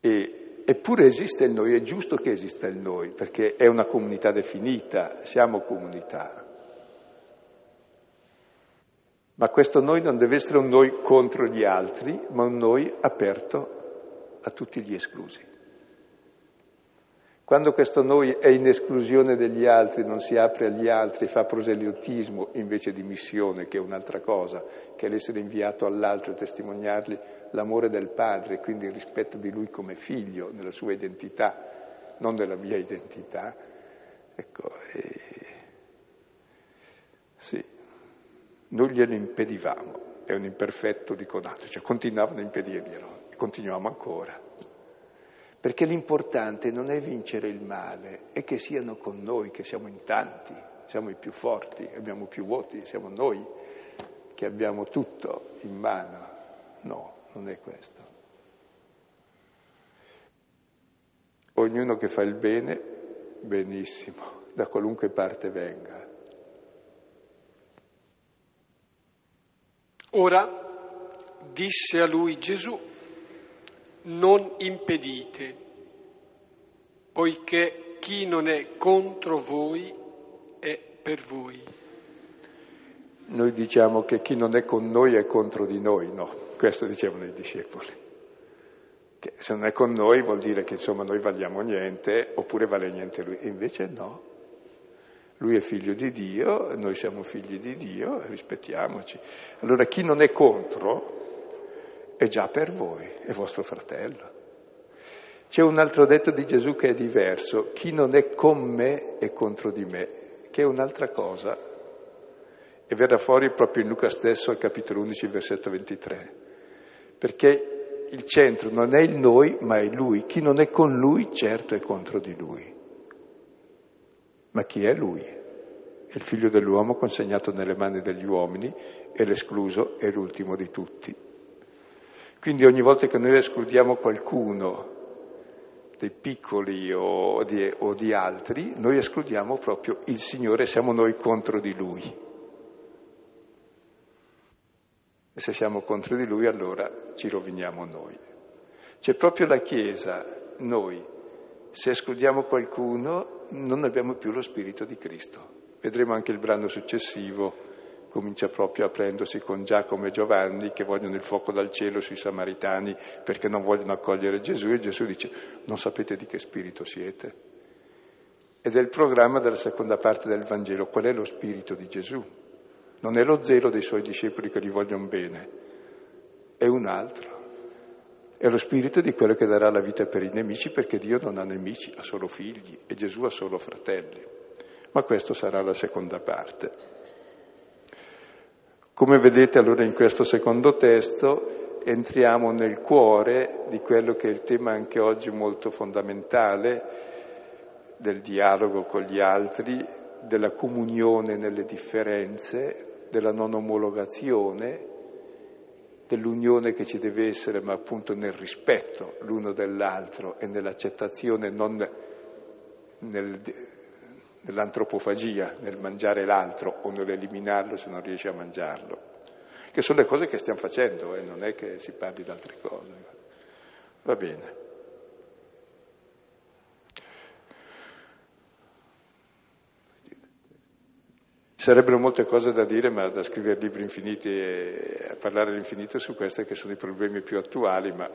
Speaker 3: E, eppure esiste il noi, è giusto che esista il noi, perché è una comunità definita, siamo comunità. Ma questo noi non deve essere un noi contro gli altri, ma un noi aperto a tutti gli esclusi. Quando questo noi è in esclusione degli altri, non si apre agli altri, fa proseliotismo invece di missione, che è un'altra cosa, che è l'essere inviato all'altro e testimoniargli l'amore del padre, quindi il rispetto di lui come figlio, nella sua identità, non nella mia identità. Ecco, e... sì, noi glielo impedivamo, è un imperfetto di conato, cioè continuavano a impedirglielo, continuiamo ancora. Perché l'importante non è vincere il male, è che siano con noi, che siamo in tanti, siamo i più forti, abbiamo più voti, siamo noi che abbiamo tutto in mano. No, non è questo. Ognuno che fa il bene, benissimo, da qualunque parte venga.
Speaker 2: Ora disse a lui Gesù, non impedite, poiché chi non è contro voi è per voi.
Speaker 3: Noi diciamo che chi non è con noi è contro di noi, no, questo dicevano i discepoli. Che se non è con noi vuol dire che insomma noi valiamo niente, oppure vale niente lui. Invece no. Lui è figlio di Dio, noi siamo figli di Dio, rispettiamoci. Allora chi non è contro è già per voi, è vostro fratello. C'è un altro detto di Gesù che è diverso, chi non è con me è contro di me, che è un'altra cosa. E verrà fuori proprio in Luca stesso al capitolo 11, versetto 23, perché il centro non è il noi, ma è lui. Chi non è con lui, certo è contro di lui. Ma chi è lui? È il figlio dell'uomo consegnato nelle mani degli uomini e l'escluso è l'ultimo di tutti. Quindi ogni volta che noi escludiamo qualcuno, dei piccoli o di, o di altri, noi escludiamo proprio il Signore, siamo noi contro di Lui. E se siamo contro di Lui allora ci roviniamo noi. C'è proprio la Chiesa, noi, se escludiamo qualcuno non abbiamo più lo Spirito di Cristo. Vedremo anche il brano successivo comincia proprio a prendersi con Giacomo e Giovanni che vogliono il fuoco dal cielo sui samaritani perché non vogliono accogliere Gesù e Gesù dice non sapete di che spirito siete. Ed è il programma della seconda parte del Vangelo, qual è lo spirito di Gesù? Non è lo zelo dei suoi discepoli che gli vogliono bene, è un altro. È lo spirito di quello che darà la vita per i nemici perché Dio non ha nemici, ha solo figli e Gesù ha solo fratelli. Ma questo sarà la seconda parte. Come vedete allora in questo secondo testo entriamo nel cuore di quello che è il tema anche oggi molto fondamentale del dialogo con gli altri, della comunione nelle differenze, della non omologazione, dell'unione che ci deve essere, ma appunto nel rispetto l'uno dell'altro e nell'accettazione, non nel, nell'antropofagia, nel mangiare l'altro o nell'eliminarlo se non riesci a mangiarlo, che sono le cose che stiamo facendo e eh, non è che si parli di altre cose. Va bene. Sarebbero molte cose da dire, ma da scrivere libri infiniti e a parlare all'infinito su questi che sono i problemi più attuali, ma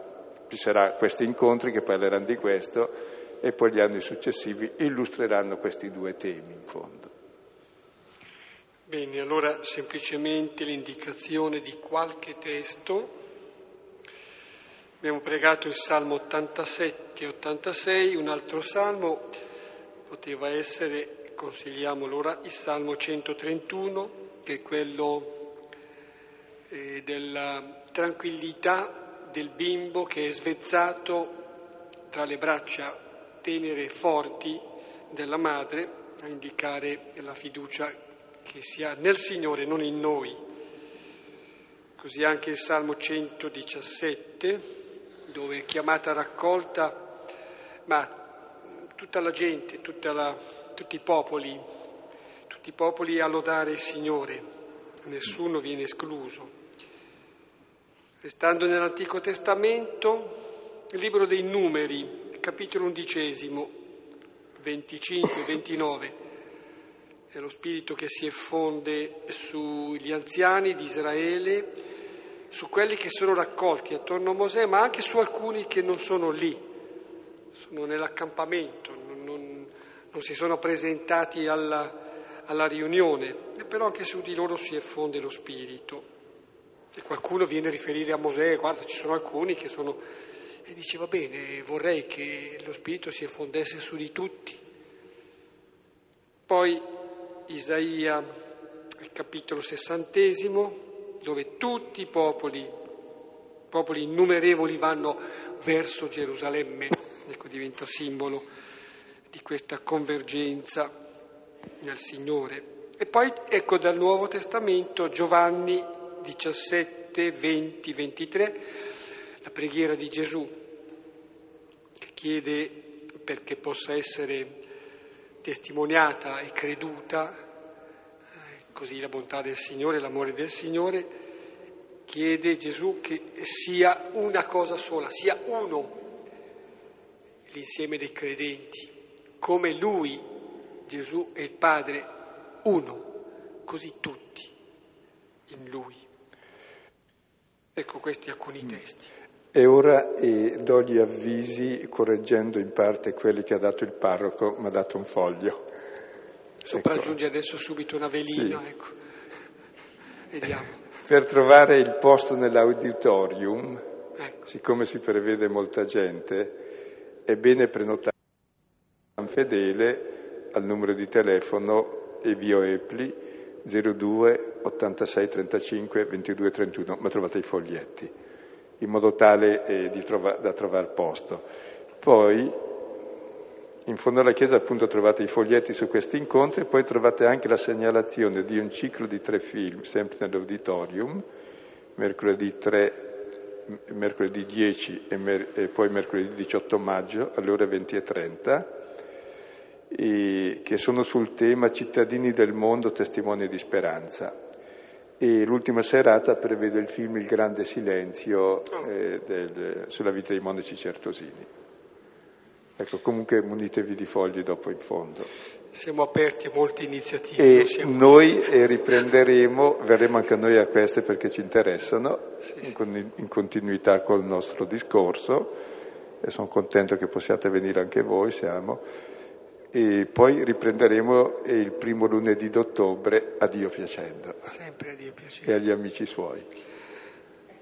Speaker 3: ci saranno questi incontri che parleranno di questo e poi gli anni successivi illustreranno questi due temi in fondo.
Speaker 2: Bene, allora semplicemente l'indicazione di qualche testo. Abbiamo pregato il Salmo 87 e 86, un altro Salmo poteva essere consigliamo allora il Salmo 131, che è quello eh, della tranquillità del bimbo che è svezzato tra le braccia tenere forti della madre, a indicare la fiducia che si ha nel Signore, non in noi. Così anche il Salmo 117, dove è chiamata raccolta, ma tutta la gente, tutta la, tutti i popoli, tutti i popoli a lodare il Signore, nessuno viene escluso. Restando nell'Antico Testamento, il libro dei numeri, capitolo undicesimo, 25 29, è lo spirito che si effonde sugli anziani di Israele, su quelli che sono raccolti attorno a Mosè, ma anche su alcuni che non sono lì, sono nell'accampamento, non, non, non si sono presentati alla, alla riunione, però anche su di loro si effonde lo spirito. E qualcuno viene a riferire a Mosè, guarda, ci sono alcuni che sono... E dice, va bene, vorrei che lo spirito si effondesse su di tutti. Poi Isaia, il capitolo sessantesimo, dove tutti i popoli, popoli innumerevoli vanno verso Gerusalemme ecco, diventa simbolo di questa convergenza nel Signore. E poi ecco dal Nuovo Testamento Giovanni 17, 20, 23, la preghiera di Gesù che chiede perché possa essere testimoniata e creduta, eh, così la bontà del Signore, l'amore del Signore, chiede Gesù che sia una cosa sola, sia uno l'insieme dei credenti, come Lui, Gesù e il Padre, uno, così tutti in Lui. Ecco questi alcuni mm. testi.
Speaker 3: E ora eh, do gli avvisi correggendo in parte quelli che ha dato il parroco, mi ha dato un foglio.
Speaker 2: Sopraggiunge ecco. adesso subito una velina, sì. ecco. Vediamo.
Speaker 3: Per trovare il posto nell'auditorium, ecco. siccome si prevede molta gente, è bene prenotare San Fedele al numero di telefono e via Epli 02 86 35 22 31, ma trovate i foglietti, in modo tale eh, trova, da trovare posto. Poi in fondo alla chiesa appunto trovate i foglietti su questi incontri e poi trovate anche la segnalazione di un ciclo di tre film, sempre nell'auditorium, mercoledì 3 mercoledì 10 e, mer- e, poi mercoledì 18 maggio alle ore 20 e 30, e che sono sul tema Cittadini del mondo, testimoni di speranza. E l'ultima serata prevede il film Il grande silenzio eh, del, sulla vita dei monaci certosini. Ecco, comunque munitevi di fogli dopo in fondo.
Speaker 2: Siamo aperti a molte iniziative.
Speaker 3: E noi eh, riprenderemo, verremo anche noi a queste perché ci interessano, sì, in, in continuità col nostro discorso, e sono contento che possiate venire anche voi, siamo. E poi riprenderemo il primo lunedì d'ottobre, a Dio piacendo.
Speaker 2: Sempre a Dio piacendo.
Speaker 3: E agli amici suoi.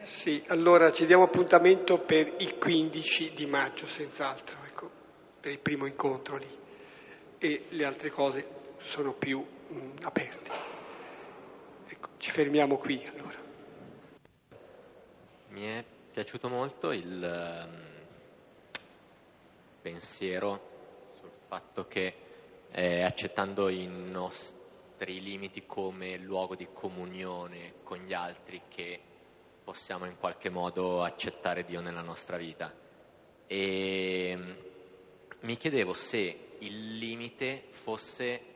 Speaker 2: Sì, allora ci diamo appuntamento per il 15 di maggio, senz'altro per il primo incontro lì e le altre cose sono più mh, mm, aperte. Ecco, ci fermiamo qui allora.
Speaker 4: Mi è piaciuto molto il um, pensiero fatto che eh, accettando i nostri limiti come luogo di comunione con gli altri che possiamo in qualche modo accettare Dio nella nostra vita. E mi chiedevo se il limite fosse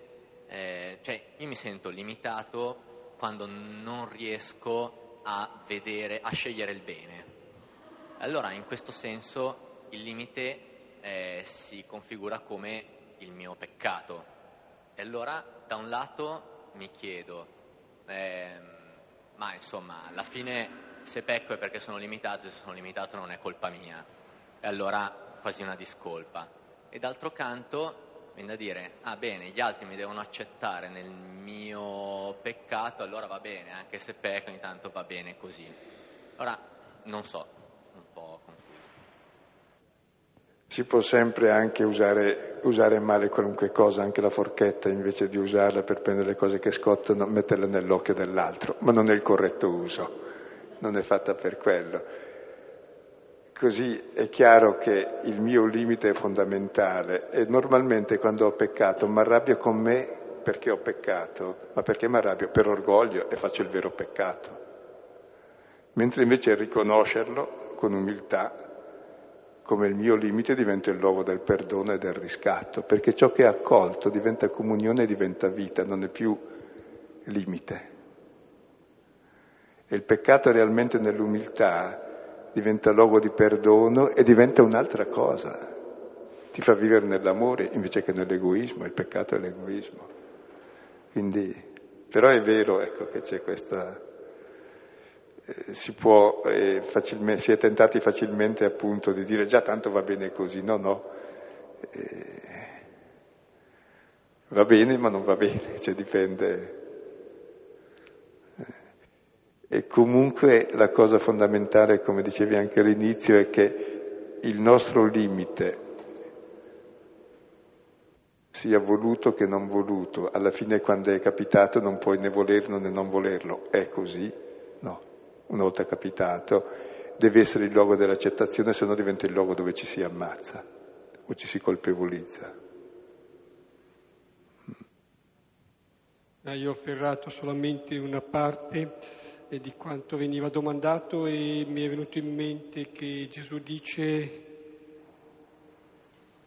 Speaker 4: eh, cioè io mi sento limitato quando non riesco a vedere, a scegliere il bene. Allora in questo senso il limite eh, si configura come il mio peccato. E allora da un lato mi chiedo, eh, ma insomma alla fine se pecco è perché sono limitato, se sono limitato non è colpa mia. E allora quasi una discolpa. E d'altro canto viene da dire, ah bene, gli altri mi devono accettare nel mio peccato, allora va bene, anche se pecco intanto va bene così. Ora, non so, un po' confuso.
Speaker 3: Si può sempre anche usare, usare, male qualunque cosa, anche la forchetta, invece di usarla per prendere le cose che scottano, metterla nell'occhio dell'altro, ma non è il corretto uso, non è fatta per quello. Così è chiaro che il mio limite è fondamentale e normalmente quando ho peccato mi arrabbio con me perché ho peccato, ma perché mi arrabbio per orgoglio e faccio il vero peccato. Mentre invece riconoscerlo con umiltà come il mio limite diventa il luogo del perdono e del riscatto, perché ciò che è accolto diventa comunione e diventa vita, non è più limite. E il peccato realmente nell'umiltà diventa luogo di perdono e diventa un'altra cosa. Ti fa vivere nell'amore invece che nell'egoismo, il peccato è l'egoismo. Quindi, però è vero ecco, che c'è questa... Eh, si può, eh, facilmente, si è tentati facilmente appunto di dire già tanto va bene così, no, no. Eh, va bene ma non va bene, cioè dipende e comunque la cosa fondamentale, come dicevi anche all'inizio, è che il nostro limite sia voluto che non voluto, alla fine quando è capitato non puoi né volerlo né non volerlo, è così? Una volta capitato deve essere il luogo dell'accettazione, se no diventa il luogo dove ci si ammazza o ci si colpevolizza.
Speaker 2: Io ho afferrato solamente una parte di quanto veniva domandato e mi è venuto in mente che Gesù dice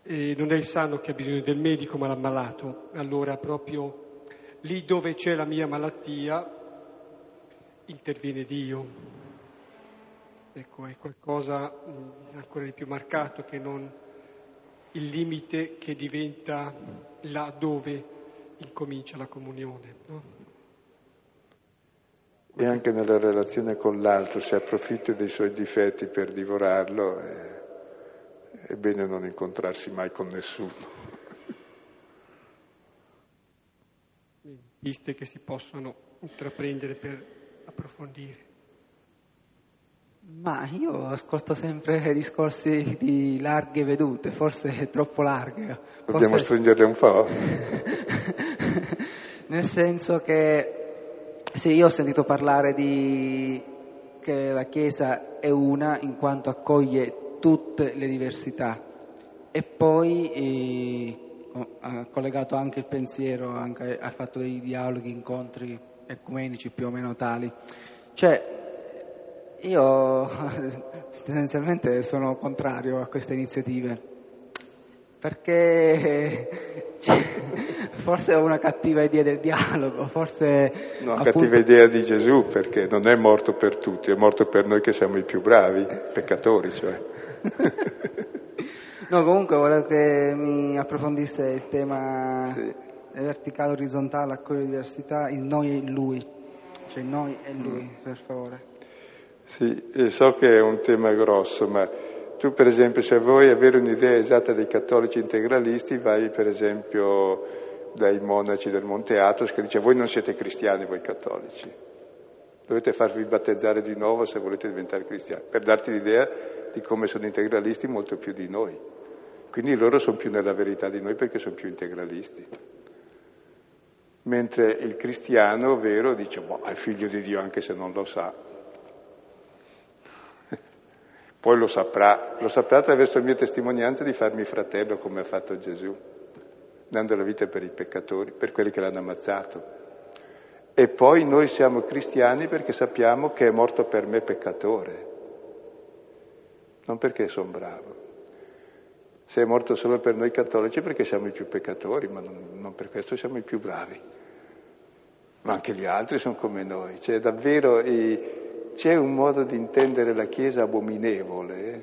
Speaker 2: eh, non è il sano che ha bisogno del medico ma l'ammalato. Allora proprio lì dove c'è la mia malattia interviene Dio. Ecco, è qualcosa mh, ancora di più marcato che non il limite che diventa là dove incomincia la comunione. No?
Speaker 3: E anche nella relazione con l'altro, se approfitti dei suoi difetti per divorarlo, è, è bene non incontrarsi mai con nessuno.
Speaker 2: Piste che si possono intraprendere per approfondire.
Speaker 5: Ma io ascolto sempre discorsi di larghe vedute, forse troppo larghe.
Speaker 3: Dobbiamo forse... stringerle un po'.
Speaker 5: Nel senso che sì, io ho sentito parlare di che la Chiesa è una in quanto accoglie tutte le diversità e poi eh, ha collegato anche il pensiero anche al fatto dei dialoghi, incontri ecumenici più o meno tali. Cioè, io tendenzialmente sono contrario a queste iniziative perché forse ho una cattiva idea del dialogo, forse...
Speaker 3: No, appunto... cattiva idea di Gesù, perché non è morto per tutti, è morto per noi che siamo i più bravi, peccatori cioè.
Speaker 5: no, comunque volevo che mi approfondisse il tema sì. Verticale, orizzontale, accoglie diversità, il noi e lui, cioè noi e lui, mm. per favore.
Speaker 3: Sì, so che è un tema grosso, ma tu per esempio se vuoi avere un'idea esatta dei cattolici integralisti vai per esempio dai monaci del Monte Athos che dice voi non siete cristiani voi cattolici, dovete farvi battezzare di nuovo se volete diventare cristiani, per darti l'idea di come sono integralisti molto più di noi. Quindi loro sono più nella verità di noi perché sono più integralisti. Mentre il cristiano vero dice, boh, è figlio di Dio anche se non lo sa, poi lo saprà, lo saprà attraverso le mie testimonianze di farmi fratello come ha fatto Gesù, dando la vita per i peccatori, per quelli che l'hanno ammazzato. E poi noi siamo cristiani perché sappiamo che è morto per me peccatore, non perché sono bravo. Se è morto solo per noi cattolici perché siamo i più peccatori, ma non, non per questo siamo i più bravi. Ma anche gli altri sono come noi. Cioè, davvero eh, c'è un modo di intendere la Chiesa abominevole. Eh?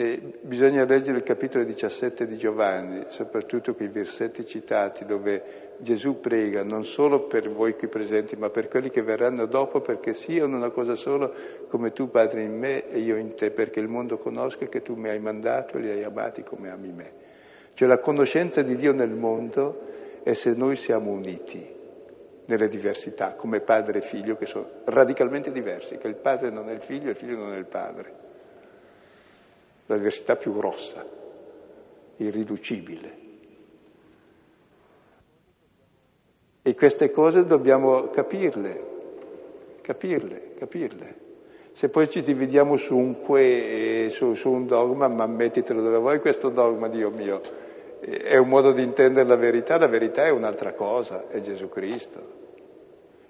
Speaker 3: E bisogna leggere il capitolo 17 di Giovanni, soprattutto quei versetti citati dove Gesù prega non solo per voi qui presenti, ma per quelli che verranno dopo, perché siano una cosa sola come tu, Padre, in me e io in te, perché il mondo conosca che tu mi hai mandato e li hai amati come ami me. Cioè la conoscenza di Dio nel mondo è se noi siamo uniti nelle diversità, come padre e figlio, che sono radicalmente diversi, che il padre non è il figlio e il figlio non è il padre la diversità più grossa, irriducibile. E queste cose dobbiamo capirle, capirle, capirle. Se poi ci dividiamo su un que, su, su un dogma, ma mettitelo dove vuoi questo dogma, Dio mio, è un modo di intendere la verità, la verità è un'altra cosa, è Gesù Cristo.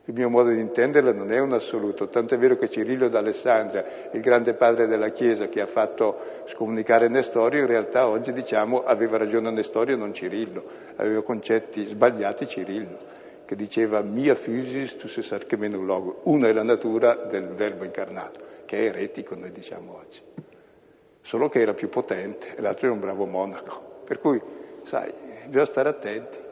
Speaker 3: Il mio modo di intenderla non è un assoluto, tanto è vero che Cirillo d'Alessandria, il grande padre della Chiesa che ha fatto scomunicare Nestorio, in realtà oggi diciamo aveva ragione Nestorio, non Cirillo, aveva concetti sbagliati Cirillo, che diceva mia physis tu se sarchemenu logo, uno è la natura del verbo incarnato, che è eretico noi diciamo oggi, solo che era più potente e l'altro era un bravo monaco, per cui sai, bisogna stare attenti.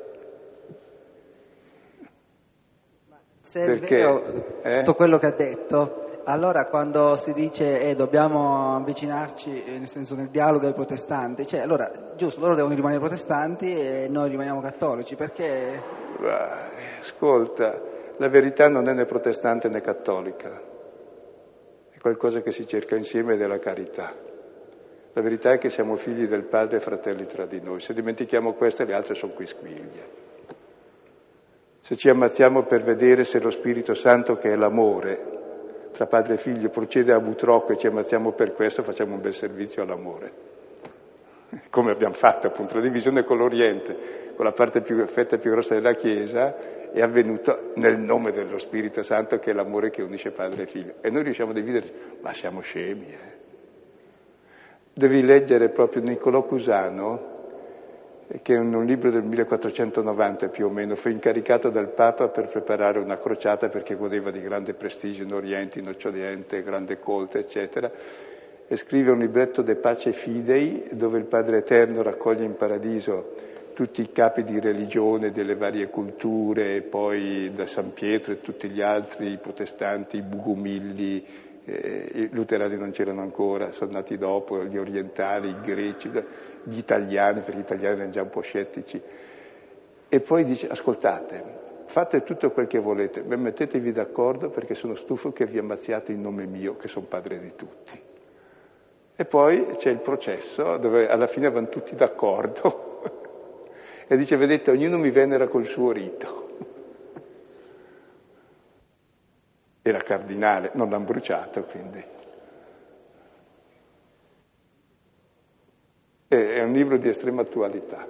Speaker 5: Se è Perché, vero eh? tutto quello che ha detto, allora quando si dice eh, dobbiamo avvicinarci, eh, nel senso nel dialogo ai protestanti, cioè allora giusto, loro devono rimanere protestanti e noi rimaniamo cattolici, perché...
Speaker 3: Ascolta, la verità non è né protestante né cattolica, è qualcosa che si cerca insieme ed è la carità. La verità è che siamo figli del Padre e fratelli tra di noi, se dimentichiamo questo le altre sono quisquiglie. Se ci ammazziamo per vedere se lo Spirito Santo, che è l'amore, tra padre e figlio, procede a butrocco e ci ammazziamo per questo, facciamo un bel servizio all'amore. Come abbiamo fatto appunto, la divisione con l'Oriente, con la parte più, fetta più grossa della Chiesa, è avvenuta nel nome dello Spirito Santo, che è l'amore che unisce padre e figlio. E noi riusciamo a dividerci, ma siamo scemi, eh? Devi leggere proprio Niccolò Cusano, che è un libro del 1490 più o meno, fu incaricato dal Papa per preparare una crociata perché godeva di grande prestigio in Oriente, in Occidente, grande colta, eccetera, e scrive un libretto De Pace Fidei dove il Padre Eterno raccoglie in paradiso tutti i capi di religione delle varie culture, poi da San Pietro e tutti gli altri, i protestanti, i bugumilli, eh, luterani non c'erano ancora, sono nati dopo, gli orientali, i greci, gli italiani, perché gli italiani erano già un po' scettici. E poi dice, ascoltate, fate tutto quel che volete, ma mettetevi d'accordo perché sono stufo che vi ammazziate in nome mio, che sono padre di tutti. E poi c'è il processo dove alla fine vanno tutti d'accordo e dice, vedete, ognuno mi venera col suo rito. Era cardinale, non l'hanno bruciato quindi. È un libro di estrema attualità.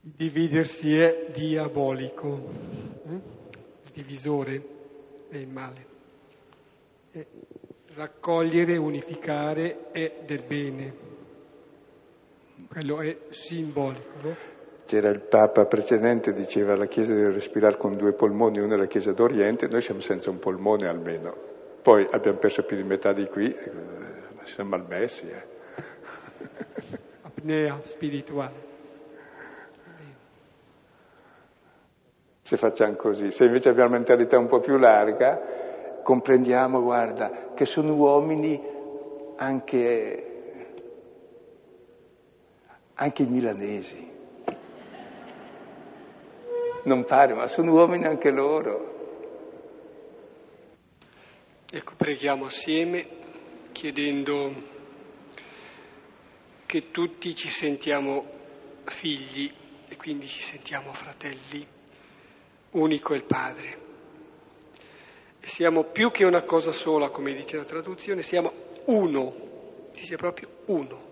Speaker 2: Dividersi è diabolico, eh? divisore è il male. Raccogliere, unificare è del bene quello è simbolico, no?
Speaker 3: C'era il Papa precedente, diceva la Chiesa deve respirare con due polmoni, uno è la Chiesa d'Oriente, noi siamo senza un polmone almeno. Poi abbiamo perso più di metà di qui, eh, siamo malmessi. Eh.
Speaker 2: Apnea spirituale.
Speaker 3: Se facciamo così, se invece abbiamo una mentalità un po' più larga, comprendiamo, guarda, che sono uomini anche anche i milanesi. Non pare, ma sono uomini anche loro.
Speaker 2: Ecco, preghiamo assieme chiedendo che tutti ci sentiamo figli e quindi ci sentiamo fratelli. Unico è il Padre. E siamo più che una cosa sola, come dice la traduzione, siamo uno, dice proprio uno.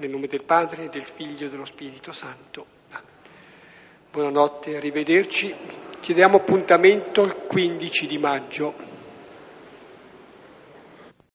Speaker 2: Nel nome del Padre, del Figlio e dello Spirito Santo. Buonanotte, arrivederci. Chiediamo appuntamento il 15 di maggio.